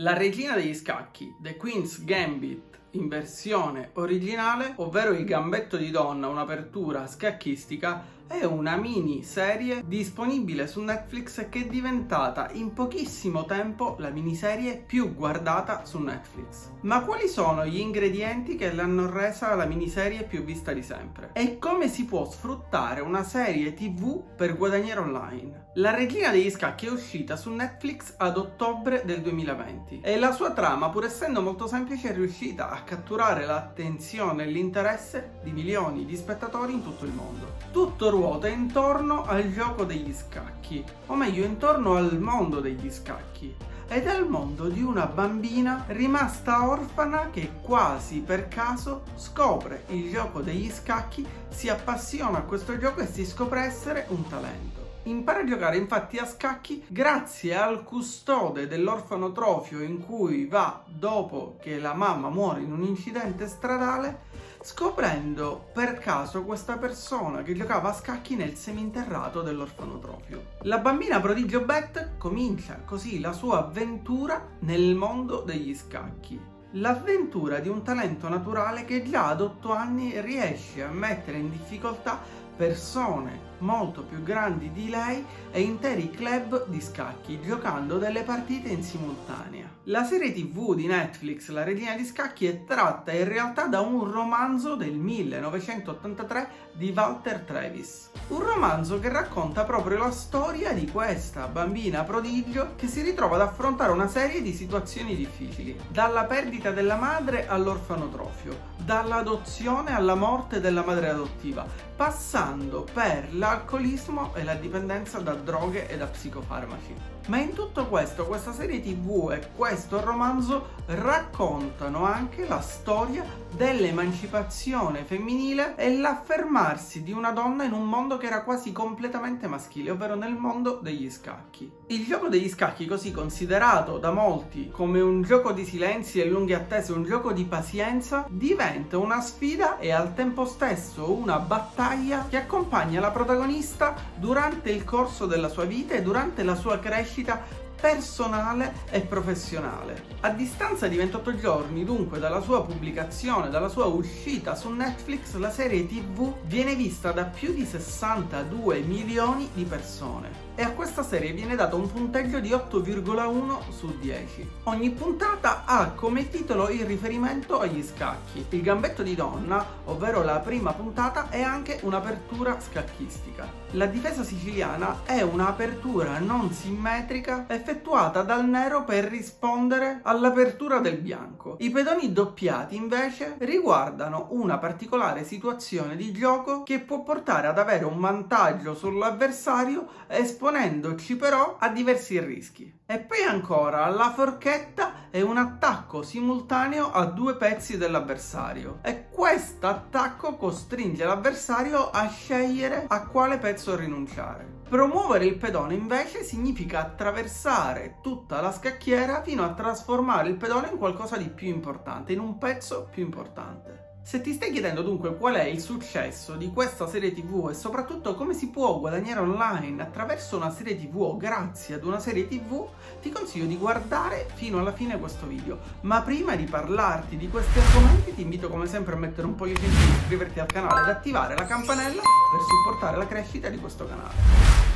La regina degli scacchi, The Queen's Gambit in versione originale, ovvero il gambetto di donna, un'apertura scacchistica, è una miniserie disponibile su Netflix che è diventata in pochissimo tempo la miniserie più guardata su Netflix. Ma quali sono gli ingredienti che l'hanno resa la miniserie più vista di sempre? E come si può sfruttare una serie TV per guadagnare online? La regina degli scacchi è uscita su Netflix ad ottobre del 2020 e la sua trama, pur essendo molto semplice, è riuscita a catturare l'attenzione e l'interesse di milioni di spettatori in tutto il mondo. Tutto ruota intorno al gioco degli scacchi, o meglio intorno al mondo degli scacchi ed è il mondo di una bambina rimasta orfana che quasi per caso scopre il gioco degli scacchi, si appassiona a questo gioco e si scopre essere un talento. Impara a giocare infatti a scacchi grazie al custode dell'orfanotrofio in cui va dopo che la mamma muore in un incidente stradale scoprendo per caso questa persona che giocava a scacchi nel seminterrato dell'orfanotrofio. La bambina prodigio Beth comincia così la sua avventura nel mondo degli scacchi. L'avventura di un talento naturale che già ad 8 anni riesce a mettere in difficoltà persone molto più grandi di lei e interi club di scacchi giocando delle partite in simultanea. La serie tv di Netflix La regina di scacchi è tratta in realtà da un romanzo del 1983 di Walter Travis. Un romanzo che racconta proprio la storia di questa bambina prodigio che si ritrova ad affrontare una serie di situazioni difficili, dalla perdita della madre all'orfanotrofio, dall'adozione alla morte della madre adottiva, passando per l'alcolismo e la dipendenza da droghe e da psicofarmaci. Ma in tutto questo, questa serie tv e questo romanzo raccontano anche la storia dell'emancipazione femminile e l'affermarsi di una donna in un mondo che era quasi completamente maschile, ovvero nel mondo degli scacchi. Il gioco degli scacchi, così considerato da molti come un gioco di silenzi e lunghe attese, un gioco di pazienza, diventa una sfida e al tempo stesso una battaglia che accompagna la protagonista durante il corso della sua vita e durante la sua crescita crescita personale e professionale. A distanza di 28 giorni, dunque, dalla sua pubblicazione, dalla sua uscita su Netflix, la serie TV viene vista da più di 62 milioni di persone e a questa serie viene dato un punteggio di 8,1 su 10. Ogni puntata ha come titolo il riferimento agli scacchi. Il gambetto di donna, ovvero la prima puntata, è anche un'apertura scacchistica. La difesa siciliana è un'apertura non simmetrica effettuata dal nero per rispondere all'apertura del bianco. I pedoni doppiati invece riguardano una particolare situazione di gioco che può portare ad avere un vantaggio sull'avversario esponendo esponendoci però a diversi rischi. E poi ancora la forchetta è un attacco simultaneo a due pezzi dell'avversario e questo attacco costringe l'avversario a scegliere a quale pezzo rinunciare. Promuovere il pedone invece significa attraversare tutta la scacchiera fino a trasformare il pedone in qualcosa di più importante, in un pezzo più importante. Se ti stai chiedendo dunque qual è il successo di questa serie tv e soprattutto come si può guadagnare online attraverso una serie tv o grazie ad una serie tv, ti consiglio di guardare fino alla fine questo video. Ma prima di parlarti di questi argomenti ti invito come sempre a mettere un pollice in su, iscriverti al canale ed attivare la campanella per supportare la crescita di questo canale.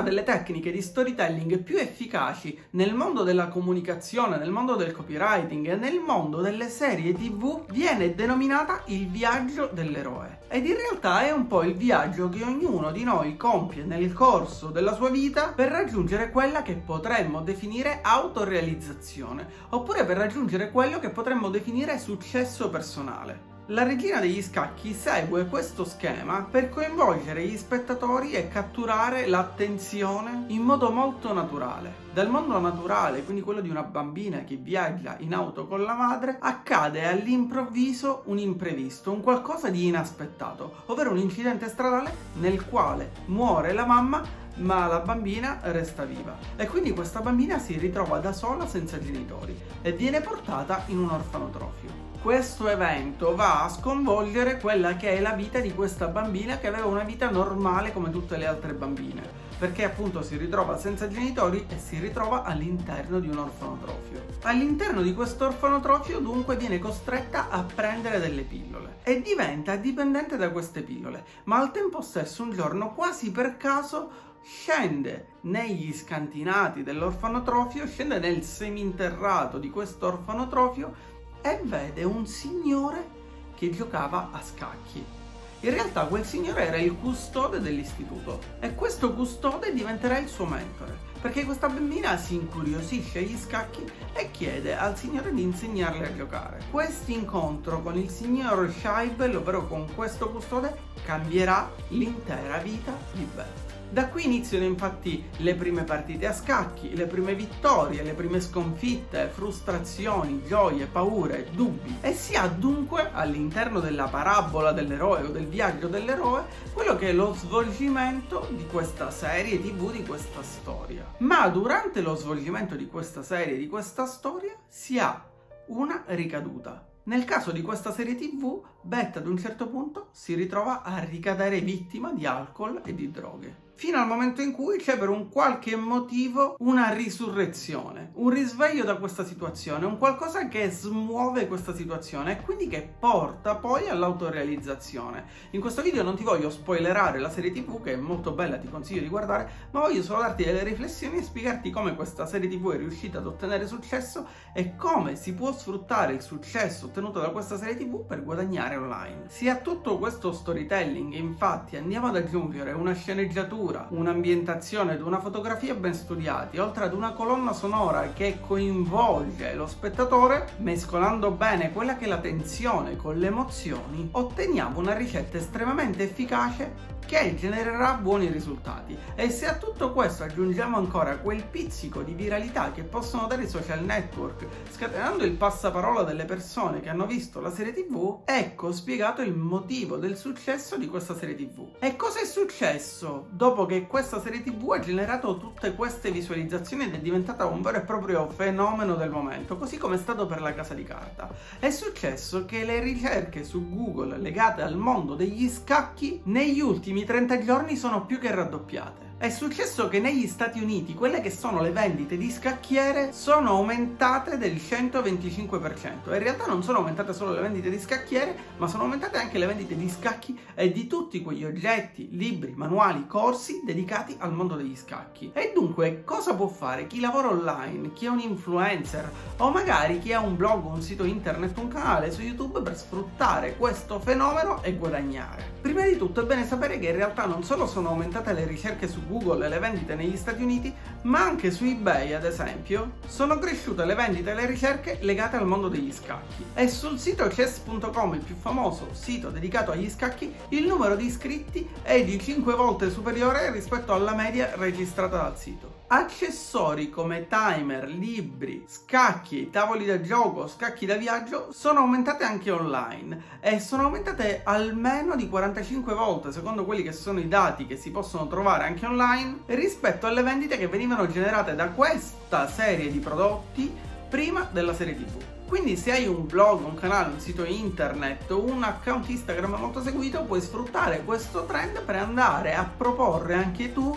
Una delle tecniche di storytelling più efficaci nel mondo della comunicazione, nel mondo del copywriting e nel mondo delle serie tv viene denominata il viaggio dell'eroe. Ed in realtà è un po' il viaggio che ognuno di noi compie nel corso della sua vita per raggiungere quella che potremmo definire autorealizzazione, oppure per raggiungere quello che potremmo definire successo personale. La regina degli scacchi segue questo schema per coinvolgere gli spettatori e catturare l'attenzione in modo molto naturale. Dal mondo naturale, quindi quello di una bambina che viaggia in auto con la madre, accade all'improvviso un imprevisto, un qualcosa di inaspettato, ovvero un incidente stradale nel quale muore la mamma ma la bambina resta viva. E quindi questa bambina si ritrova da sola senza genitori e viene portata in un orfanotrofio questo evento va a sconvolgere quella che è la vita di questa bambina che aveva una vita normale come tutte le altre bambine, perché appunto si ritrova senza genitori e si ritrova all'interno di un orfanotrofio. All'interno di questo orfanotrofio dunque viene costretta a prendere delle pillole e diventa dipendente da queste pillole, ma al tempo stesso un giorno quasi per caso scende negli scantinati dell'orfanotrofio, scende nel seminterrato di questo orfanotrofio e vede un signore che giocava a scacchi. In realtà quel signore era il custode dell'istituto e questo custode diventerà il suo mentore, perché questa bambina si incuriosisce agli scacchi e chiede al signore di insegnarle a giocare. Questo incontro con il signor Scheibel, ovvero con questo custode, cambierà l'intera vita di Beth. Da qui iniziano infatti le prime partite a scacchi, le prime vittorie, le prime sconfitte, frustrazioni, gioie, paure, dubbi e si ha dunque all'interno della parabola dell'eroe o del viaggio dell'eroe quello che è lo svolgimento di questa serie tv, di questa storia. Ma durante lo svolgimento di questa serie, di questa storia, si ha una ricaduta. Nel caso di questa serie tv, Beth ad un certo punto si ritrova a ricadere vittima di alcol e di droghe fino al momento in cui c'è per un qualche motivo una risurrezione, un risveglio da questa situazione, un qualcosa che smuove questa situazione e quindi che porta poi all'autorealizzazione. In questo video non ti voglio spoilerare la serie tv che è molto bella, ti consiglio di guardare, ma voglio solo darti delle riflessioni e spiegarti come questa serie tv è riuscita ad ottenere successo e come si può sfruttare il successo ottenuto da questa serie tv per guadagnare online. Se a tutto questo storytelling infatti andiamo ad aggiungere una sceneggiatura scrittura, un'ambientazione ed una fotografia ben studiati, oltre ad una colonna sonora che coinvolge lo spettatore, mescolando bene quella che è la tensione con le emozioni, otteniamo una ricetta estremamente efficace che genererà buoni risultati. E se a tutto questo aggiungiamo ancora quel pizzico di viralità che possono dare i social network, scatenando il passaparola delle persone che hanno visto la serie TV, ecco spiegato il motivo del successo di questa serie TV. E cosa è successo dopo che questa serie TV ha generato tutte queste visualizzazioni ed è diventata un vero e proprio fenomeno del momento, così come è stato per la casa di carta? È successo che le ricerche su Google legate al mondo degli scacchi negli ultimi 30 giorni sono più che raddoppiate. È successo che negli Stati Uniti quelle che sono le vendite di scacchiere sono aumentate del 125%. In realtà non sono aumentate solo le vendite di scacchiere, ma sono aumentate anche le vendite di scacchi e di tutti quegli oggetti, libri, manuali, corsi dedicati al mondo degli scacchi. E dunque, cosa può fare chi lavora online, chi è un influencer o magari chi ha un blog, un sito internet, un canale su YouTube per sfruttare questo fenomeno e guadagnare? Prima di tutto è bene sapere che in realtà non solo sono aumentate le ricerche su Google e le vendite negli Stati Uniti, ma anche su eBay, ad esempio, sono cresciute le vendite e le ricerche legate al mondo degli scacchi. E sul sito chess.com, il più famoso sito dedicato agli scacchi, il numero di iscritti è di 5 volte superiore rispetto alla media registrata dal sito. Accessori come timer, libri, scacchi, tavoli da gioco, scacchi da viaggio sono aumentate anche online e sono aumentate almeno di 45 volte secondo quelli che sono i dati che si possono trovare anche online rispetto alle vendite che venivano generate da questa serie di prodotti prima della serie TV. Quindi se hai un blog, un canale, un sito internet un account Instagram molto seguito puoi sfruttare questo trend per andare a proporre anche tu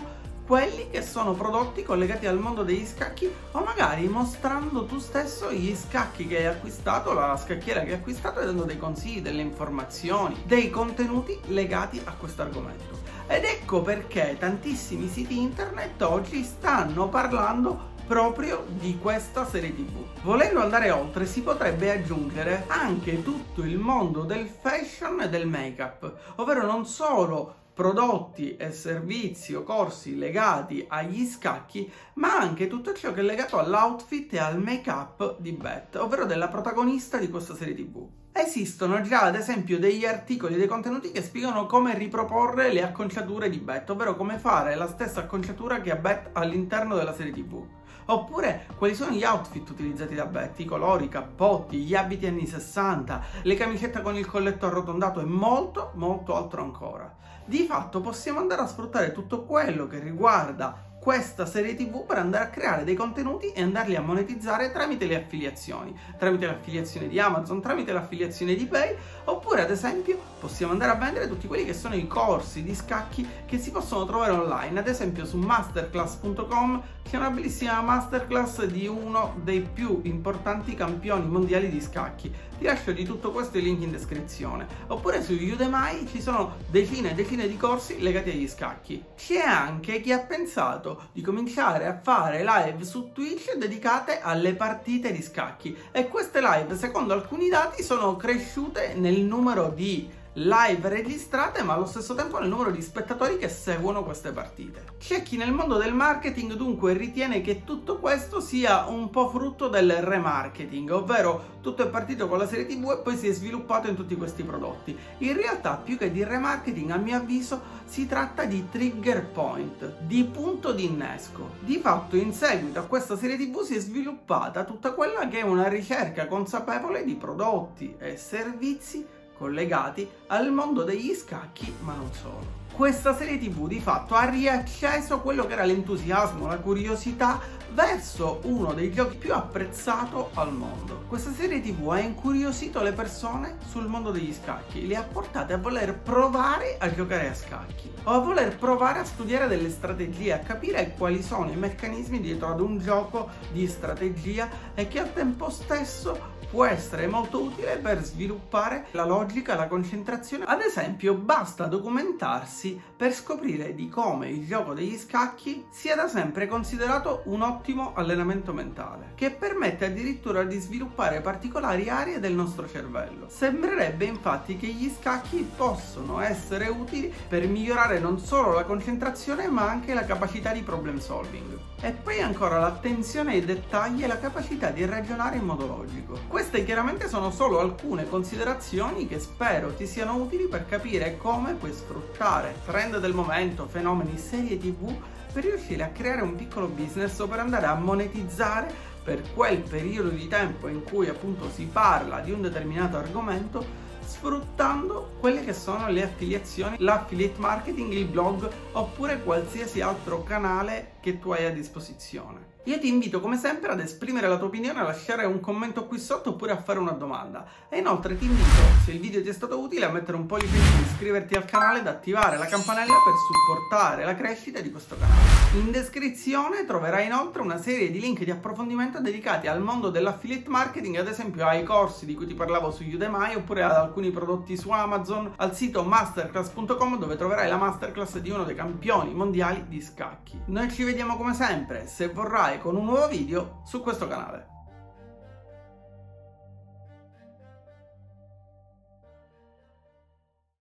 quelli che sono prodotti collegati al mondo degli scacchi o magari mostrando tu stesso gli scacchi che hai acquistato, la scacchiera che hai acquistato e dando dei consigli, delle informazioni, dei contenuti legati a questo argomento. Ed ecco perché tantissimi siti internet oggi stanno parlando proprio di questa serie tv. Volendo andare oltre si potrebbe aggiungere anche tutto il mondo del fashion e del make up, ovvero non solo prodotti e servizi o corsi legati agli scacchi, ma anche tutto ciò che è legato all'outfit e al make-up di Beth, ovvero della protagonista di questa serie TV. Esistono già ad esempio degli articoli, dei contenuti che spiegano come riproporre le acconciature di Beth, ovvero come fare la stessa acconciatura che ha Beth all'interno della serie TV. Oppure quali sono gli outfit utilizzati da Betty, i colori, i cappotti, gli abiti anni 60, le camicette con il colletto arrotondato e molto molto altro ancora. Di fatto possiamo andare a sfruttare tutto quello che riguarda questa serie tv per andare a creare dei contenuti e andarli a monetizzare tramite le affiliazioni, tramite l'affiliazione di Amazon, tramite l'affiliazione di Pay, oppure ad esempio possiamo andare a vendere tutti quelli che sono i corsi di scacchi che si possono trovare online, ad esempio su masterclass.com c'è una bellissima masterclass di uno dei più importanti campioni mondiali di scacchi. Ti lascio di tutto questo il link in descrizione. Oppure su Udemy ci sono decine e decine di corsi legati agli scacchi. C'è anche chi ha pensato di cominciare a fare live su Twitch dedicate alle partite di scacchi. E queste live secondo alcuni dati sono cresciute nel numero di live registrate ma allo stesso tempo nel numero di spettatori che seguono queste partite. C'è chi nel mondo del marketing dunque ritiene che tutto questo sia un po' frutto del remarketing, ovvero tutto è partito con la serie tv e poi si è sviluppato in tutti questi prodotti. In realtà più che di remarketing a mio avviso si tratta di trigger point, di punto di innesco. Di fatto in seguito a questa serie tv si è sviluppata tutta quella che è una ricerca consapevole di prodotti e servizi collegati al mondo degli scacchi, ma non solo. Questa serie tv di fatto ha riacceso quello che era l'entusiasmo, la curiosità verso uno dei giochi più apprezzato al mondo. Questa serie tv ha incuriosito le persone sul mondo degli scacchi, le ha portate a voler provare a giocare a scacchi o a voler provare a studiare delle strategie, a capire quali sono i meccanismi dietro ad un gioco di strategia e che al tempo stesso può essere molto utile per sviluppare la logica, la concentrazione. Ad esempio, basta documentarsi per scoprire di come il gioco degli scacchi sia da sempre considerato un ottimo allenamento mentale, che permette addirittura di sviluppare particolari aree del nostro cervello. Sembrerebbe infatti che gli scacchi possono essere utili per migliorare non solo la concentrazione, ma anche la capacità di problem solving. E poi ancora l'attenzione ai dettagli e la capacità di ragionare in modo logico. Queste chiaramente sono solo alcune considerazioni che spero ti siano utili per capire come puoi sfruttare trend del momento, fenomeni, serie tv per riuscire a creare un piccolo business o per andare a monetizzare per quel periodo di tempo in cui appunto si parla di un determinato argomento sfruttando quelle che sono le affiliazioni, l'affiliate marketing, il blog oppure qualsiasi altro canale che tu hai a disposizione. Io ti invito come sempre ad esprimere la tua opinione, a lasciare un commento qui sotto oppure a fare una domanda. E inoltre ti invito, se il video ti è stato utile, a mettere un pollice in su, iscriverti al canale ed attivare la campanella per supportare la crescita di questo canale. In descrizione troverai inoltre una serie di link di approfondimento dedicati al mondo dell'affiliate marketing, ad esempio ai corsi di cui ti parlavo su Udemy oppure ad alcuni prodotti su Amazon, al sito masterclass.com dove troverai la masterclass di uno dei campioni mondiali di scacchi. Noi ci vediamo come sempre, se vorrai con un nuovo video su questo canale.